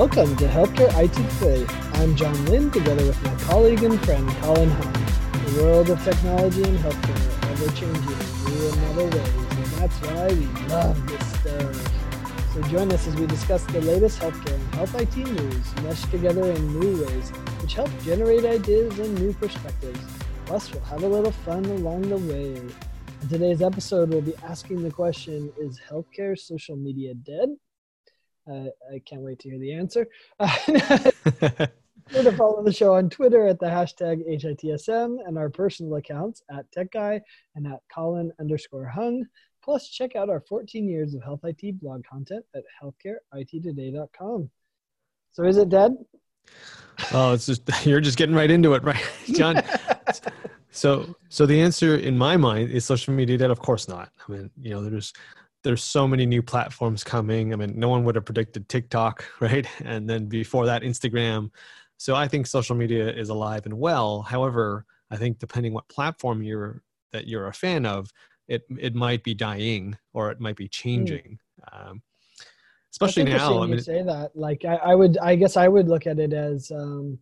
Welcome to Healthcare IT Today. I'm John Lynn, together with my colleague and friend Colin Hung. The world of technology and healthcare are ever changing in new and other ways, and that's why we love this stuff. So join us as we discuss the latest healthcare and health IT news meshed together in new ways, which help generate ideas and new perspectives. Plus, we'll have a little fun along the way. In today's episode, we'll be asking the question Is healthcare social media dead? Uh, I can't wait to hear the answer. Sure to follow the show on Twitter at the hashtag HITSM and our personal accounts at Tech Guy and at Colin underscore Hung. Plus, check out our 14 years of health IT blog content at healthcareittoday.com. So, is it dead? Oh, it's just you're just getting right into it, right, John? so, so the answer in my mind is social media dead. Of course not. I mean, you know, there's there's so many new platforms coming. I mean, no one would have predicted TikTok, right? And then before that, Instagram. So I think social media is alive and well. However, I think depending what platform you're that you're a fan of, it it might be dying or it might be changing. Mm. Um, especially now. I mean, you say that. Like, I, I, would, I guess, I would look at it as um,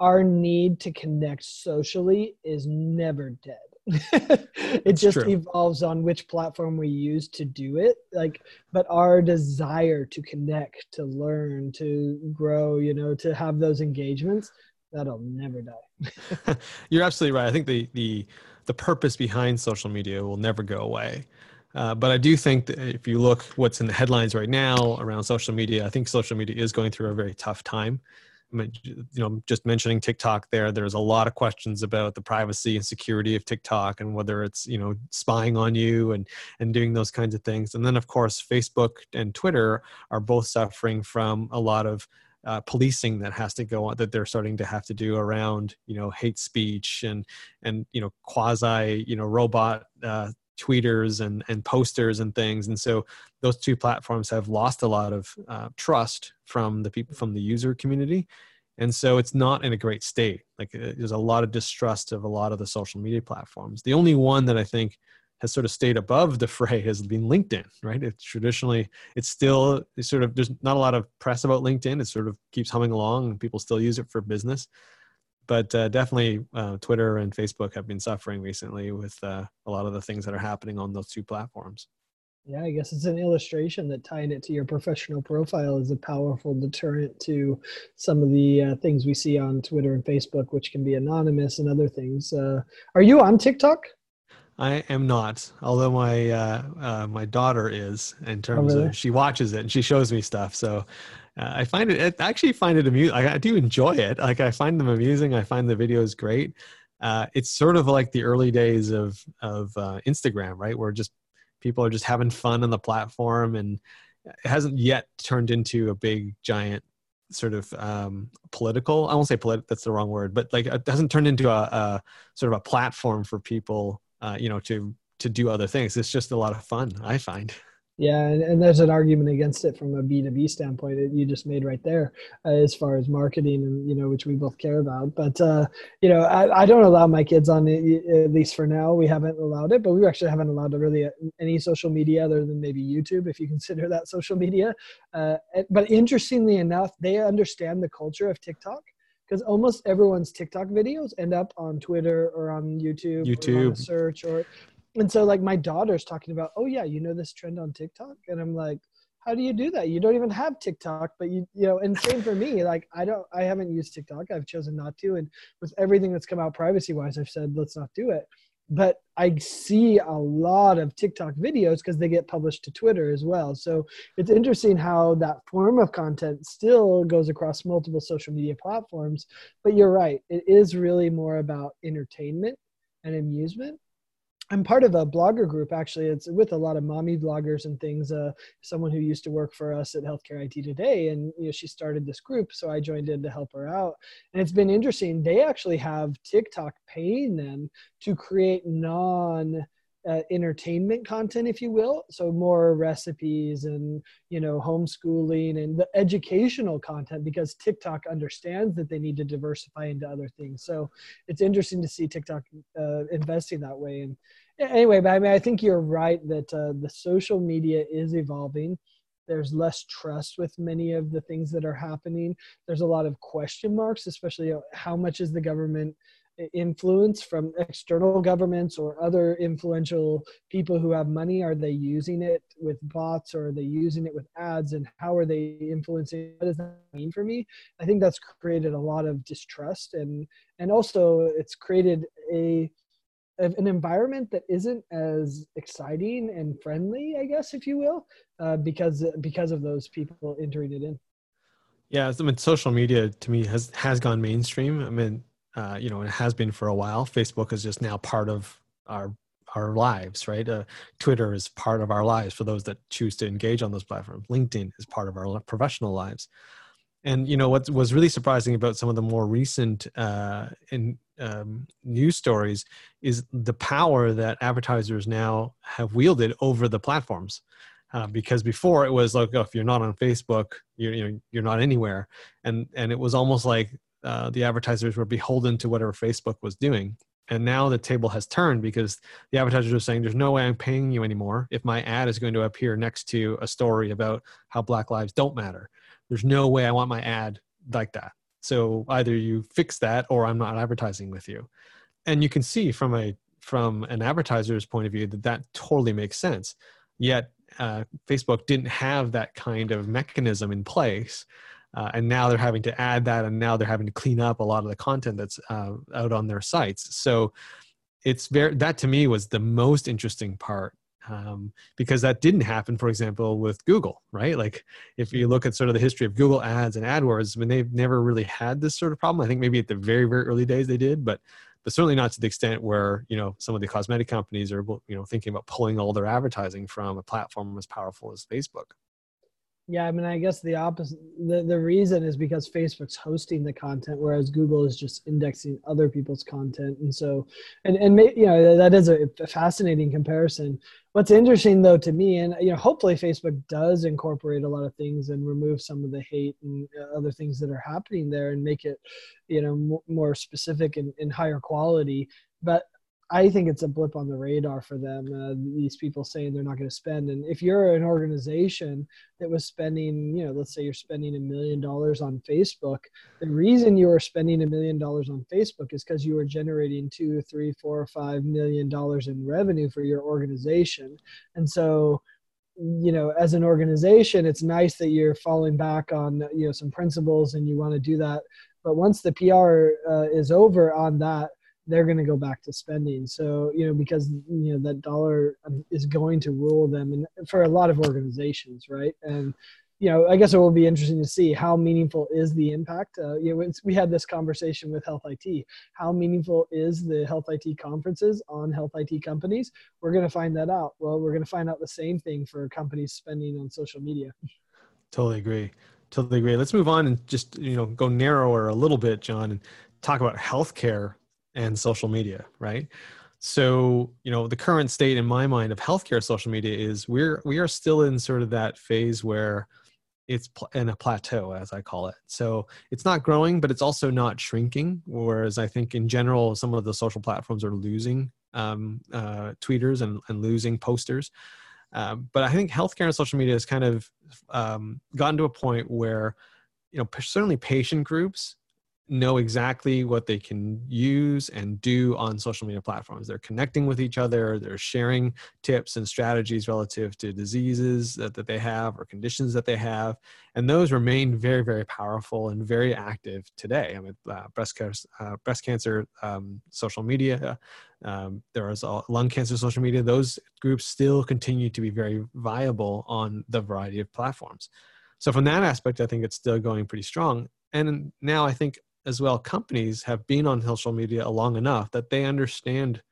our need to connect socially is never dead. it just true. evolves on which platform we use to do it like but our desire to connect to learn to grow you know to have those engagements that'll never die. You're absolutely right. I think the the the purpose behind social media will never go away. Uh, but I do think that if you look what's in the headlines right now around social media, I think social media is going through a very tough time you know just mentioning tiktok there there's a lot of questions about the privacy and security of tiktok and whether it's you know spying on you and and doing those kinds of things. And then of course facebook and twitter are both suffering from a lot of uh, policing that has to go on that they're starting to have to do around you know hate speech and and you know quasi you know robot uh, tweeters and, and posters and things. And so those two platforms have lost a lot of uh, trust from the people from the user community. And so it's not in a great state. Like uh, there's a lot of distrust of a lot of the social media platforms. The only one that I think has sort of stayed above the fray has been LinkedIn, right? It's traditionally, it's still it's sort of, there's not a lot of press about LinkedIn. It sort of keeps humming along and people still use it for business but uh, definitely uh, Twitter and Facebook have been suffering recently with uh, a lot of the things that are happening on those two platforms. Yeah, I guess it's an illustration that tying it to your professional profile is a powerful deterrent to some of the uh, things we see on Twitter and Facebook, which can be anonymous and other things. Uh, are you on TikTok? I am not, although my uh, uh, my daughter is. In terms oh, really? of she watches it and she shows me stuff, so uh, I find it. I actually find it amusing. I, I do enjoy it. Like I find them amusing. I find the videos great. Uh, it's sort of like the early days of of uh, Instagram, right? Where just people are just having fun on the platform, and it hasn't yet turned into a big giant sort of um, political. I won't say political. That's the wrong word, but like it hasn't turned into a, a sort of a platform for people, uh, you know, to to do other things. It's just a lot of fun. I find. Yeah, and, and, there's an argument against it from a B2B standpoint that you just made right there, uh, as far as marketing and, you know, which we both care about. But, uh, you know, I, I don't allow my kids on it, at least for now. We haven't allowed it, but we actually haven't allowed really uh, any social media other than maybe YouTube, if you consider that social media. Uh, but interestingly enough, they understand the culture of TikTok because almost everyone's TikTok videos end up on Twitter or on YouTube, YouTube or on search, or and so like my daughter's talking about oh yeah you know this trend on tiktok? And i'm like how do you do that? You don't even have tiktok but you you know and same for me like i don't i haven't used tiktok. I've chosen not to and with everything that's come out privacy wise i've said let's not do it. But i see a lot of tiktok videos because they get published to twitter as well. So it's interesting how that form of content still goes across multiple social media platforms. But you're right it is really more about entertainment and amusement I'm part of a blogger group actually. It's with a lot of mommy bloggers and things. Uh, someone who used to work for us at Healthcare IT Today, and you know she started this group, so I joined in to help her out. And it's been interesting. They actually have TikTok paying them to create non uh, entertainment content if you will. So more recipes and you know homeschooling and the educational content because tiktok understands that they need to diversify into other things. So it's interesting to see tiktok uh, investing that way. And anyway but i mean i think you're right that uh, the social media is evolving. There's less trust with many of the things that are happening. There's a lot of question marks especially how much is the government influence from external governments or other influential people who have money? Are they using it with bots or are they using it with ads? And how are they influencing? What does that mean for me? I think that's created a lot of distrust and and also it's created a an environment that isn't as exciting and friendly i guess if you will uh, because because of those people entering it in. Yeah i mean social media to me has has gone mainstream. I mean uh, you know, it has been for a while. Facebook is just now part of our our lives, right? Uh, Twitter is part of our lives for those that choose to engage on those platforms. LinkedIn is part of our professional lives. And you know what was really surprising about some of the more recent uh, in um, news stories is the power that advertisers now have wielded over the platforms. Uh, because before it was like, oh, if you're not on Facebook, you're you're not anywhere, and and it was almost like uh, the advertisers were beholden to whatever Facebook was doing. And now the table has turned because the advertisers are saying, there's no way I'm paying you anymore if my ad is going to appear next to a story about how Black lives don't matter. There's no way I want my ad like that. So either you fix that or I'm not advertising with you. And you can see from a from an advertiser's point of view that that totally makes sense. Yet uh, Facebook didn't have that kind of mechanism in place uh, and now they're having to add that and now they're having to clean up a lot of the content that's uh, out on their sites. So it's very that to me was the most interesting part um, because that didn't happen for example with google right? Like if you look at sort of the history of google ads and adwords I mean they've never really had this sort of problem. I think maybe at the very very early days they did but but certainly not to the extent where you know some of the cosmetic companies are you know thinking about pulling all their advertising from a platform as powerful as facebook yeah, I mean, I guess the opposite. The, the reason is because Facebook's hosting the content, whereas Google is just indexing other people's content. And so, and and you know that is a fascinating comparison. What's interesting though to me, and you know, hopefully Facebook does incorporate a lot of things and remove some of the hate and uh, other things that are happening there, and make it, you know, more specific and, and higher quality. But I think it's a blip on the radar for them. Uh, these people saying they're not going to spend, and if you're an organization that was spending, you know, let's say you're spending a million dollars on Facebook, the reason you are spending a million dollars on Facebook is because you are generating two, three, four, five million dollars in revenue for your organization, and so you know as an organization it's nice that you're falling back on you know some principles and you want to do that but once the pr uh, is over on that they're going to go back to spending. So, you know, because, you know, that dollar um, is going to rule them and for a lot of organizations, right? And, you know, I guess it will be interesting to see how meaningful is the impact. Uh, you know, we had this conversation with Health IT. How meaningful is the Health IT conferences on Health IT companies? We're going to find that out. Well, we're going to find out the same thing for companies spending on social media. Totally agree. Totally agree. Let's move on and just you know go narrower a little bit, John, and talk about healthcare and social media, right? So, you know, the current state in my mind of healthcare social media is we're we are still in sort of that phase where it's in a plateau as i call it so it's not growing but it's also not shrinking whereas i think in general some of the social platforms are losing um, uh, tweeters and, and losing posters um, but i think healthcare and social media has kind of um, gotten to a point where you know certainly patient groups know exactly what they can use and do on social media platforms. They're connecting with each other, they're sharing tips and strategies relative to diseases that, that they have or conditions that they have. And those remain very, very powerful and very active today. I mean, uh, breast, cancer, uh, breast cancer um, social media, um, there is lung cancer social media, those groups still continue to be very viable on the variety of platforms. So, from that aspect, I think it's still going pretty strong. And now I think as well companies have been on social media long enough that they understand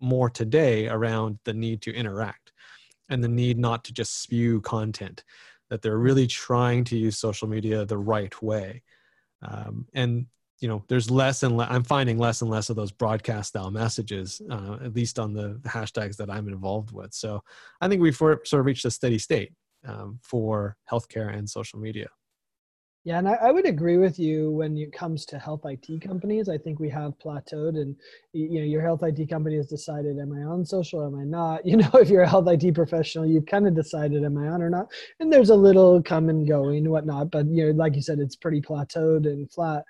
more today around the need to interact and the need not to just spew content that they're really trying to use social media the right way. Um, and you know there's less and less i'm finding less and less of those broadcast style messages uh, at least on the hashtags that i'm involved with. So i think we've sort of reached a steady state um, for healthcare and social media Yeah, and I, I, would agree with you when it comes to health IT companies. I think we have plateaued, and you know, your health IT company has decided: am I on social? Or am I not? You know, if you're a health IT professional, you've kind of decided: am I on or not? And there's a little come and going, whatnot. But you know, like you said, it's pretty plateaued and flat.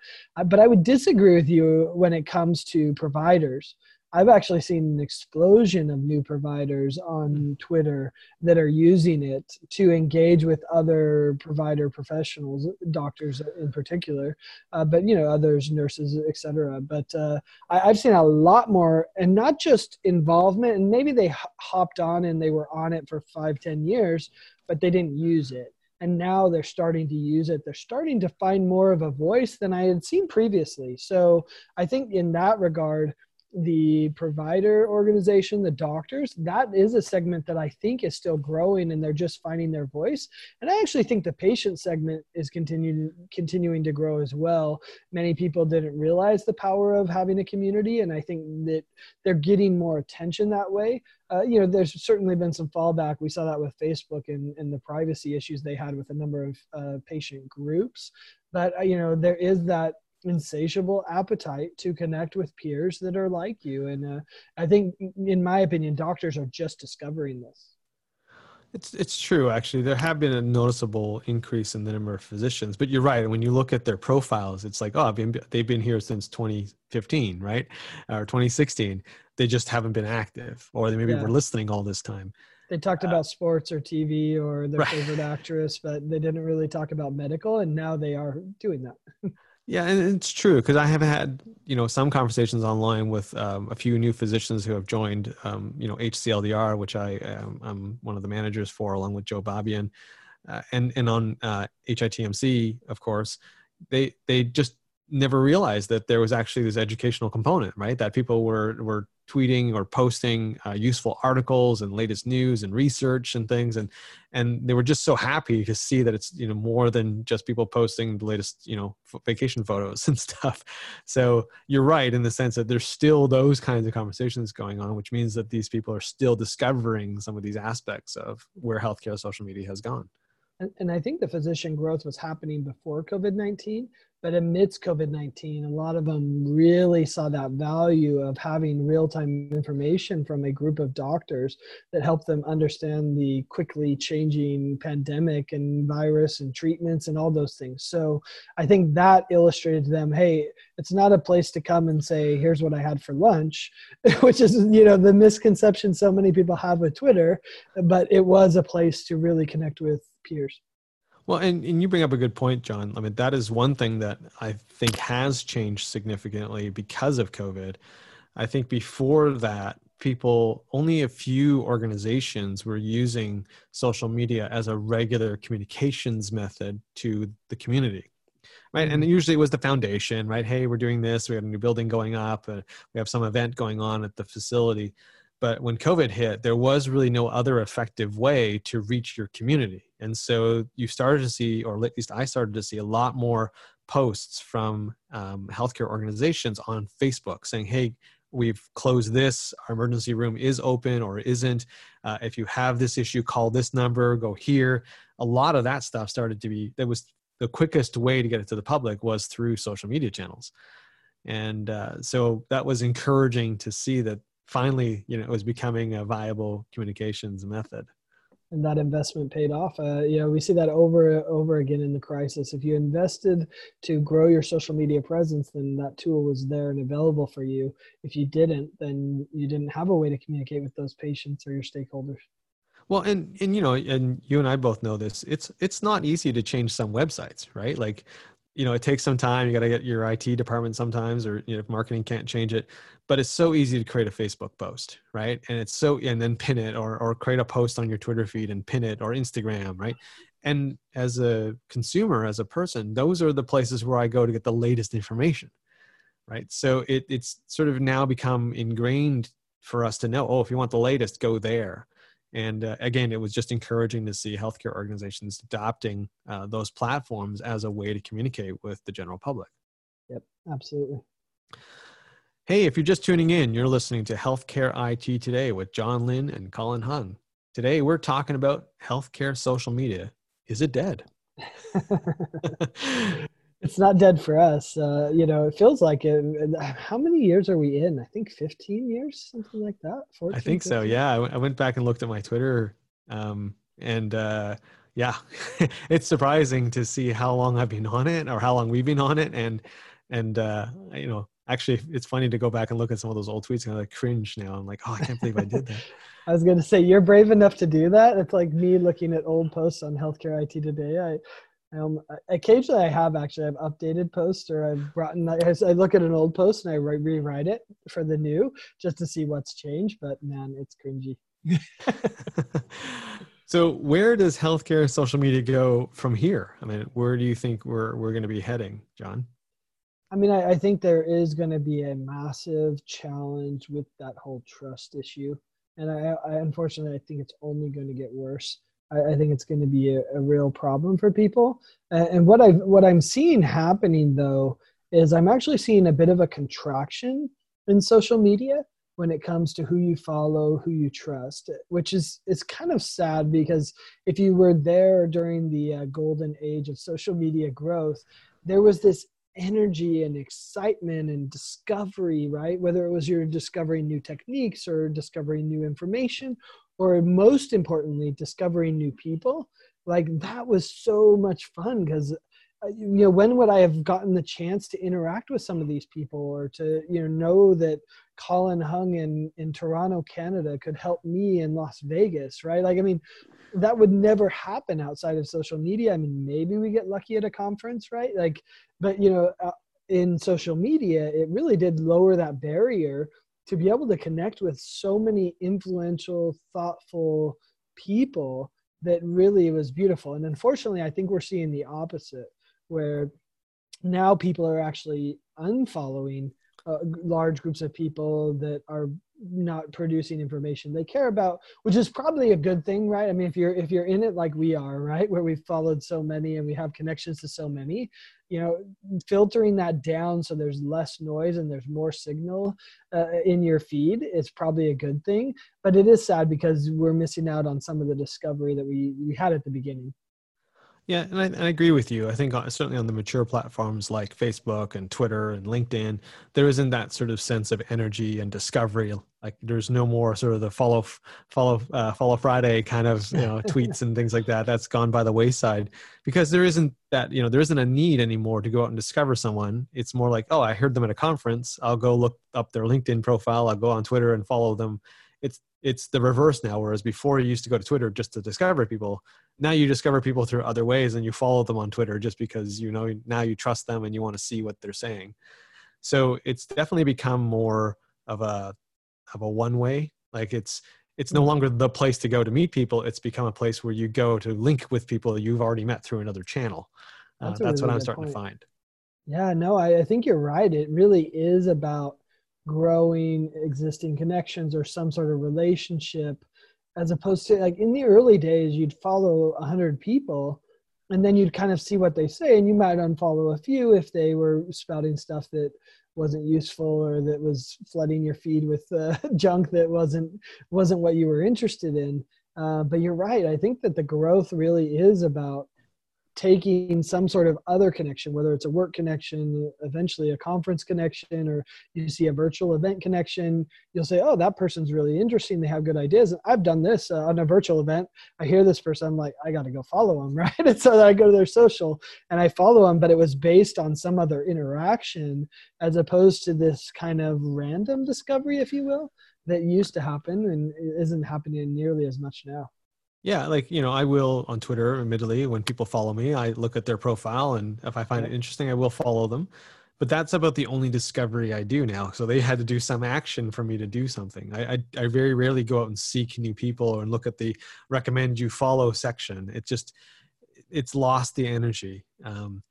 But I would disagree with you when it comes to providers. I've actually seen an explosion of new providers on Twitter that are using it to engage with other provider professionals, doctors in particular, uh, but you know others, nurses, etc. But uh, I, have seen a lot more, and not just involvement. And maybe they h- hopped on and they were on it for five, ten years, but they didn't use it. And now they're starting to use it. They're starting to find more of a voice than I had seen previously. So I think in that regard the provider organization, the doctors, that is a segment that I think is still growing and they're just finding their voice. And I actually think the patient segment is continuing continuing to grow as well. Many people didn't realize the power of having a community, and I think that they're getting more attention that way. Uh, you know, there's certainly been some fallback. We saw that with Facebook and, and the privacy issues they had with a number of uh, patient groups. But, uh, you know, there is that insatiable appetite to connect with peers that are like you. And uh, i think in my opinion doctors are just discovering this. It's it's true actually. There have been a noticeable increase in the number of physicians. But you're right. And when you look at their profiles it's like oh been, they've been here since 2015 right? Or 2016 they just haven't been active or they maybe yeah. were listening all this time. They talked uh, about sports or TV or their right. favorite actress, but they didn't really talk about medical, and now they are doing that. Yeah, and it's true because I have had you know some conversations online with um, a few new physicians who have joined um, you know HCLDR, which I am I'm one of the managers for, along with Joe Babaian, uh, and and on uh, HITMC, of course, they they just never realized that there was actually this educational component, right? That people were were tweeting or posting uh, useful articles and latest news and research and things. And and they were just so happy to see that it's you know more than just people posting the latest you know vacation photos and stuff. So you're right in the sense that there's still those kinds of conversations going on which means that these people are still discovering some of these aspects of where healthcare social media has gone and, and I think the physician growth was happening before COVID 19, but amidst COVID 19, a lot of them really saw that value of having real time information from a group of doctors that helped them understand the quickly changing pandemic and virus and treatments and all those things. So I think that illustrated to them hey, it's not a place to come and say, here's what I had for lunch, which is, you know, the misconception so many people have with Twitter, but it was a place to really connect with peers. Well, and, and you bring up a good point, John. I mean, that is one thing that I think has changed significantly because of COVID. I think before that, people, only a few organizations were using social media as a regular communications method to the community. Right. And mm-hmm. usually it was the foundation, right? Hey, we're doing this. We have a new building going up. Uh, we have some event going on at the facility. But when COVID hit, there was really no other effective way to reach your community. And so you started to see, or at least I started to see, a lot more posts from um, healthcare organizations on Facebook saying, hey, we've closed this, our emergency room is open or isn't. Uh, if you have this issue, call this number, go here. A lot of that stuff started to be, that was the quickest way to get it to the public was through social media channels. And uh, so that was encouraging to see that finally, you know, it was becoming a viable communications method. And that investment paid off. Uh, you know, we see that over over again in the crisis. If you invested to grow your social media presence, then that tool was there and available for you. If you didn't, then you didn't have a way to communicate with those patients or your stakeholders. Well, and and you know, and you and I both know this. It's it's not easy to change some websites, right? Like you know it takes some time. You got to get your it department sometimes or you know if marketing can't change it. But it's so easy to create a facebook post right? And it's so and then pin it or or create a post on your twitter feed and pin it or instagram right? And as a consumer as a person those are the places where i go to get the latest information right? So it, it's sort of now become ingrained for us to know oh if you want the latest go there and uh, again, it was just encouraging to see healthcare organizations adopting uh, those platforms as a way to communicate with the general public. Yep, absolutely. Hey, if you're just tuning in, you're listening to Healthcare IT Today with John Lynn and Colin Hung. Today, we're talking about healthcare social media. Is it dead? it's not dead for us. Uh, you know, it feels like it. How many years are we in? I think 15 years, something like that. 14, I think 15? so. Yeah, I went back and looked at my Twitter, um, and uh, yeah, it's surprising to see how long I've been on it or how long we've been on it, and and uh, you know, actually, it's funny to go back and look at some of those old tweets and I like cringe now. I'm like, oh, I can't believe I did that. I was going to say, you're brave enough to do that. It's like me looking at old posts on Healthcare IT Today. I um, occasionally I have actually I've updated posts or I've brought in I, I look at an old post and I re- rewrite it for the new just to see what's changed. But man, it's cringy. so where does healthcare social media go from here? I mean, where do you think we're we're going to be heading, John? I mean, I, I think there is going to be a massive challenge with that whole trust issue, and I, I unfortunately I think it's only going to get worse. I, I think it's going to be a, a, real problem for people. And, and what I what I'm seeing happening though is I'm actually seeing a bit of a contraction in social media when it comes to who you follow, who you trust, which is is kind of sad because if you were there during the uh, golden age of social media growth, there was this energy and excitement and discovery, right? Whether it was you're discovering new techniques or discovering new information or most importantly discovering new people like that was so much fun because uh, you know when would i have gotten the chance to interact with some of these people or to you know know that colin hung in in toronto canada could help me in las vegas right? Like i mean that would never happen outside of social media. I mean maybe we get lucky at a conference right? Like but you know uh, in social media it really did lower that barrier to be able to connect with so many influential, thoughtful people that really was beautiful. And unfortunately, I think we're seeing the opposite, where now people are actually unfollowing uh, large groups of people that are not producing information. They care about which is probably a good thing right? I mean if you're if you're in it like we are right where we've followed so many and we have connections to so many you know filtering that down so there's less noise and there's more signal uh, in your feed is probably a good thing. But it is sad because we're missing out on some of the discovery that we we had at the beginning yeah, and I, and I, agree with you. I think uh, certainly on the mature platforms like Facebook and Twitter and LinkedIn, there isn't that sort of sense of energy and discovery. Like there's no more sort of the follow follow uh, follow Friday kind of you know tweets and things like that. That's gone by the wayside because there isn't that you know there isn't a need anymore to go out and discover someone. It's more like oh I heard them at a conference. I'll go look up their LinkedIn profile. I'll go on Twitter and follow them. It's the reverse now. Whereas before you used to go to Twitter just to discover people now you discover people through other ways and you follow them on Twitter just because you know now you trust them and you want to see what they're saying. So it's definitely become more of a of a one way. Like it's it's no longer the place to go to meet people. It's become a place where you go to link with people you've already met through another channel. Uh, that's, that's really what I'm starting point. to find. Yeah, no, I, I think you're right. It really is about growing existing connections or some sort of relationship as opposed to like in the early days you'd follow a hundred people and then you'd kind of see what they say and you might unfollow a few if they were spouting stuff that wasn't useful or that was flooding your feed with uh, junk that wasn't wasn't what you were interested in. Uh, but you're right i think that the growth really is about taking some sort of other connection, whether it's a work connection, eventually a conference connection, or you see a virtual event connection, you'll say, oh, that person's really interesting. They have good ideas. I've done this uh, on a virtual event. I hear this person, I'm like, I got to go follow them, right? and so I go to their social and I follow them, but it was based on some other interaction as opposed to this kind of random discovery, if you will, that used to happen and isn't happening nearly as much now. Yeah, like you know, I will on Twitter. Admittedly, when people follow me, I look at their profile, and if I find it interesting, I will follow them. But that's about the only discovery I do now. So they had to do some action for me to do something. I I, I very rarely go out and seek new people and look at the recommend you follow section. It just it's lost the energy. Um,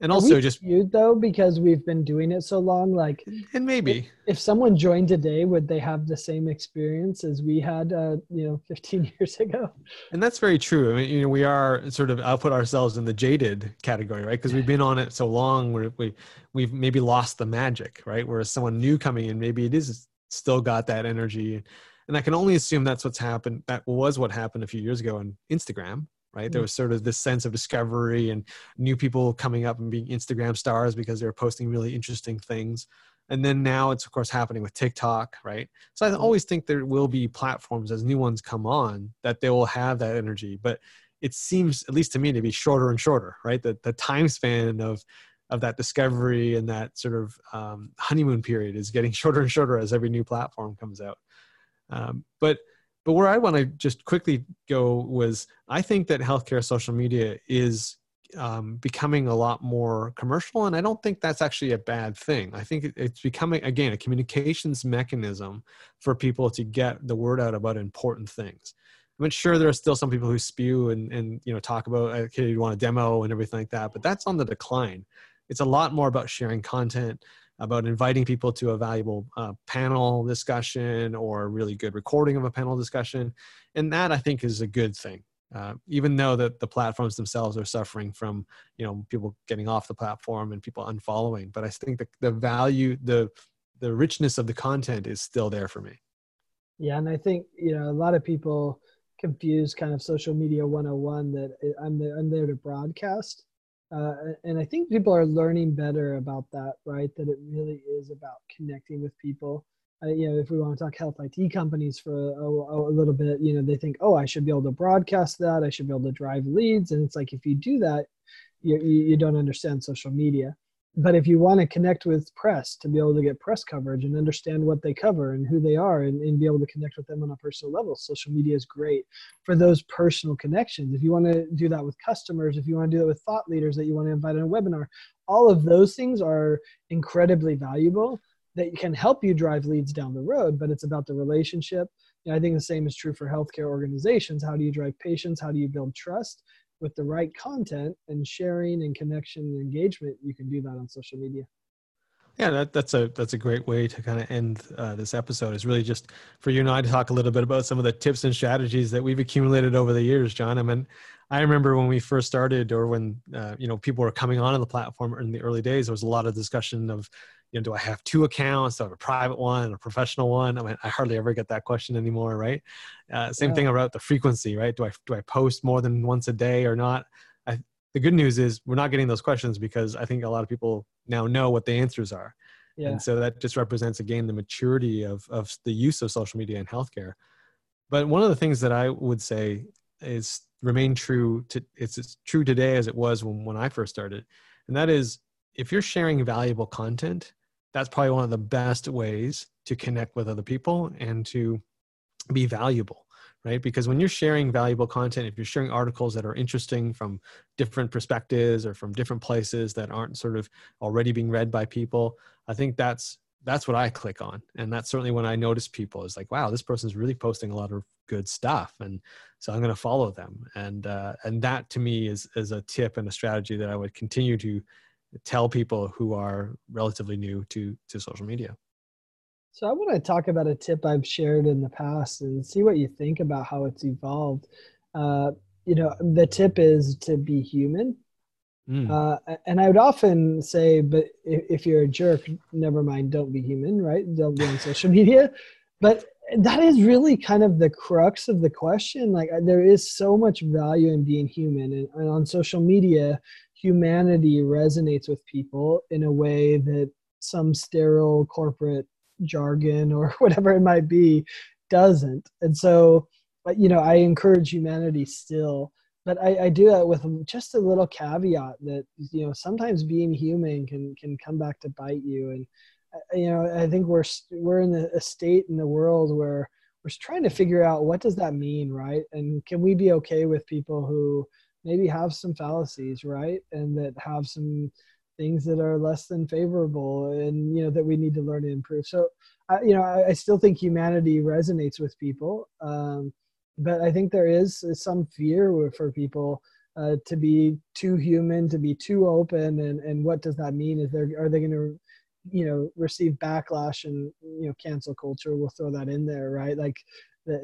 and also just skewed though because we've been doing it so long? Like and maybe. if, if, someone joined today would they have the same experience as we had uh, you know 15 years ago? And that's very true. I mean you know we are sort of i'll put ourselves in the jaded category right? Because we've been on it so long where we we've maybe lost the magic right? Whereas someone new coming in maybe it is still got that energy. And i can only assume that's what's happened that was what happened a few years ago on instagram right? There was sort of this sense of discovery and new people coming up and being Instagram stars because they were posting really interesting things. And then now it's of course happening with TikTok, right? So I always think there will be platforms as new ones come on that they will have that energy, but it seems, at least to me, to be shorter and shorter, right? The the time span of of that discovery and that sort of um, honeymoon period is getting shorter and shorter as every new platform comes out. Um, but but where I want to just quickly go was I think that healthcare social media is um, becoming a lot more commercial, and I don't think that's actually a bad thing. I think it's becoming again a communications mechanism for people to get the word out about important things. I mean, sure, there are still some people who spew and and you know talk about okay, you want a demo and everything like that, but that's on the decline. It's a lot more about sharing content about inviting people to a valuable uh, panel discussion or a really good recording of a panel discussion. And that I think is a good thing. Uh, even though that the platforms themselves are suffering from you know people getting off the platform and people unfollowing but i think the, the value the the richness of the content is still there for me yeah and i think you know a lot of people confuse kind of social media 101 that i'm there i'm there to broadcast uh, and I think people are learning better about that, right? That it really is about connecting with people. Uh, you know, if we want to talk health IT companies for a, a, a, little bit, you know, they think, oh, I should be able to broadcast that. I should be able to drive leads. And it's like, if you do that, you, you don't understand social media but if you want to connect with press to be able to get press coverage and understand what they cover and who they are and, and, be able to connect with them on a personal level social media is great for those personal connections. If you want to do that with customers if you want to do it with thought leaders that you want to invite on a webinar all of those things are incredibly valuable that can help you drive leads down the road but it's about the relationship. And i think the same is true for healthcare organizations. How do you drive patients? How do you build trust with the right content and sharing and connection and engagement, you can do that on social media. Yeah, that, that's a that's a great way to kind of end uh, this episode. Is really just for you and I to talk a little bit about some of the tips and strategies that we've accumulated over the years, John. I mean, I remember when we first started, or when uh, you know people were coming onto the platform in the early days, there was a lot of discussion of you know, do I have two accounts? Do I have a private one and a professional one? I mean, I hardly ever get that question anymore, right? Uh, same yeah. thing about the frequency, right? Do I do I post more than once a day or not? I, the good news is we're not getting those questions because I think a lot of people now know what the answers are, yeah. and so that just represents again the maturity of of the use of social media in healthcare. But one of the things that I would say is remain true to it's, it's true today as it was when when I first started, and that is if you're sharing valuable content that's probably one of the best ways to connect with other people and to be valuable right? Because when you're sharing valuable content if you're sharing articles that are interesting from different perspectives or from different places that aren't sort of already being read by people i think that's that's what i click on. And that's certainly when i notice people is like wow this person's really posting a lot of good stuff. And so i'm going to follow them. And uh, and that to me is is a tip and a strategy that i would continue to tell people who are relatively new to to social media. So i want to talk about a tip i've shared in the past and see what you think about how it's evolved. Uh, you know the tip is to be human. Mm. uh, and i would often say but if, if you're a jerk never mind don't be human right? Don't be on social media. But that is really kind of the crux of the question. Like there is so much value in being human and, and on social media humanity resonates with people in a way that some sterile corporate jargon or whatever it might be doesn't. And so, but you know, I encourage humanity still, but I, I do that with just a little caveat that you know sometimes being human can can come back to bite you. And uh, you know, I think we're we're in a state in the world where we're trying to figure out what does that mean, right? And can we be okay with people who maybe have some fallacies, right? And that have some things that are less than favorable and, you know, that we need to learn and improve. So, I, you know, I, I still think humanity resonates with people. Um, but I think there is some fear for people uh, to be too human, to be too open, and and what does that mean? Is there are they going to, you know, receive backlash and you know cancel culture? We'll throw that in there, right? Like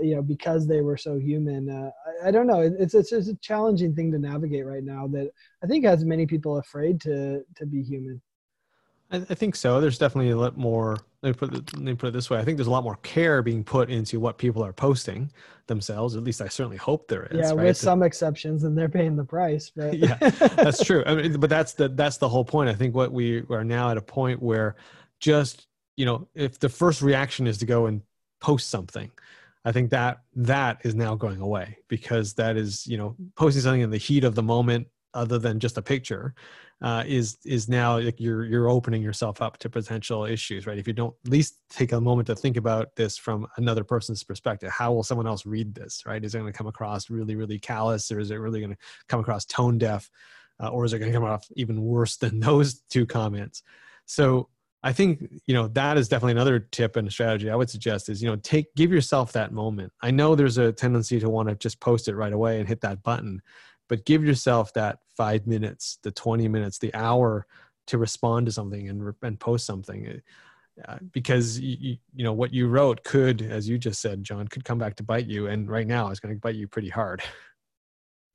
you know because they were so human uh, I, I, don't know it's, it's it's a challenging thing to navigate right now that i think has many people afraid to to be human i, I think so there's definitely a lot more let me put it, let me put it this way. I think there's a lot more care being put into what people are posting themselves. At least I certainly hope there is. Yeah, right? with some exceptions, and they're paying the price. But yeah, that's true. I mean, but that's the that's the whole point. I think what we are now at a point where just you know, if the first reaction is to go and post something, I think that that is now going away because that is you know posting something in the heat of the moment, other than just a picture uh, is is now like you're you're opening yourself up to potential issues, right? If you don't at least take a moment to think about this from another person's perspective, how will someone else read this, right? Is it going to come across really really callous, or is it really going to come across tone deaf, uh, or is it going to come off even worse than those two comments? So I think you know that is definitely another tip and strategy I would suggest is you know take give yourself that moment. I know there's a tendency to want to just post it right away and hit that button, but give yourself that five minutes, the 20 minutes, the hour to respond to something and, and post something. Uh, because you, you know what you wrote could, as you just said, John, could come back to bite you, and right now it's going to bite you pretty hard.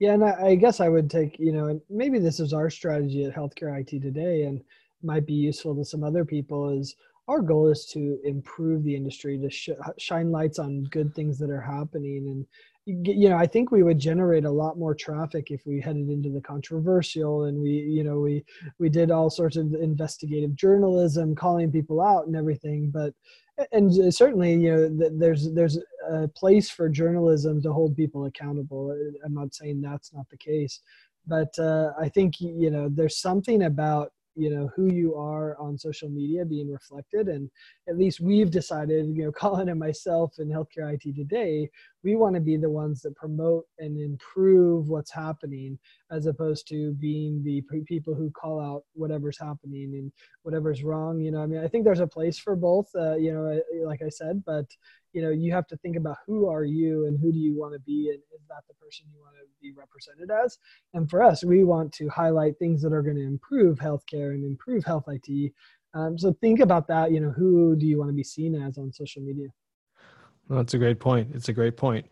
Yeah, and I, I guess I would take you know, and maybe this is our strategy at Healthcare IT today, and might be useful to some other people. Is our goal is to improve the industry, to sh- shine lights on good things that are happening, and you know i think we would generate a lot more traffic if we headed into the controversial and we you know we we did all sorts of investigative journalism calling people out and everything. But and certainly you know there's there's a place for journalism to hold people accountable. I'm not saying that's not the case. But uh, i think you know there's something about you know who you are on social media being reflected. And at least we've decided you know colin and myself in healthcare it today we want to be the ones that promote and improve what's happening as opposed to being the people who call out whatever's happening and whatever's wrong you know? I mean i think there's a place for both uh, you know like i said but you know you have to think about who are you and who do you want to be and is that the person you want to be represented as? And for us we want to highlight things that are going to improve healthcare and improve health it um, so think about that you know who do you want to be seen as on social media that's a great point it's a great point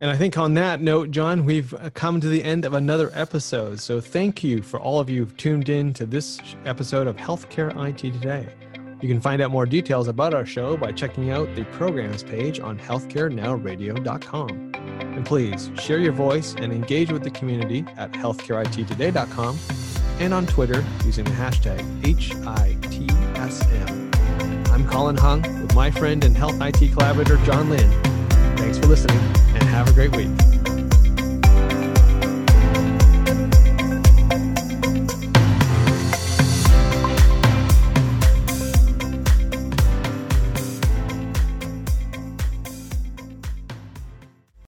and I think on that note, John, we've come to the end of another episode. So thank you for all of you who've tuned in to this episode of Healthcare IT Today. You can find out more details about our show by checking out the programs page on healthcarenowradio.com. And please share your voice and engage with the community at healthcareittoday.com and on Twitter using the hashtag HITSM. I'm Colin Hung my friend and health IT collaborator John Lynn. Thanks for listening and have a great week.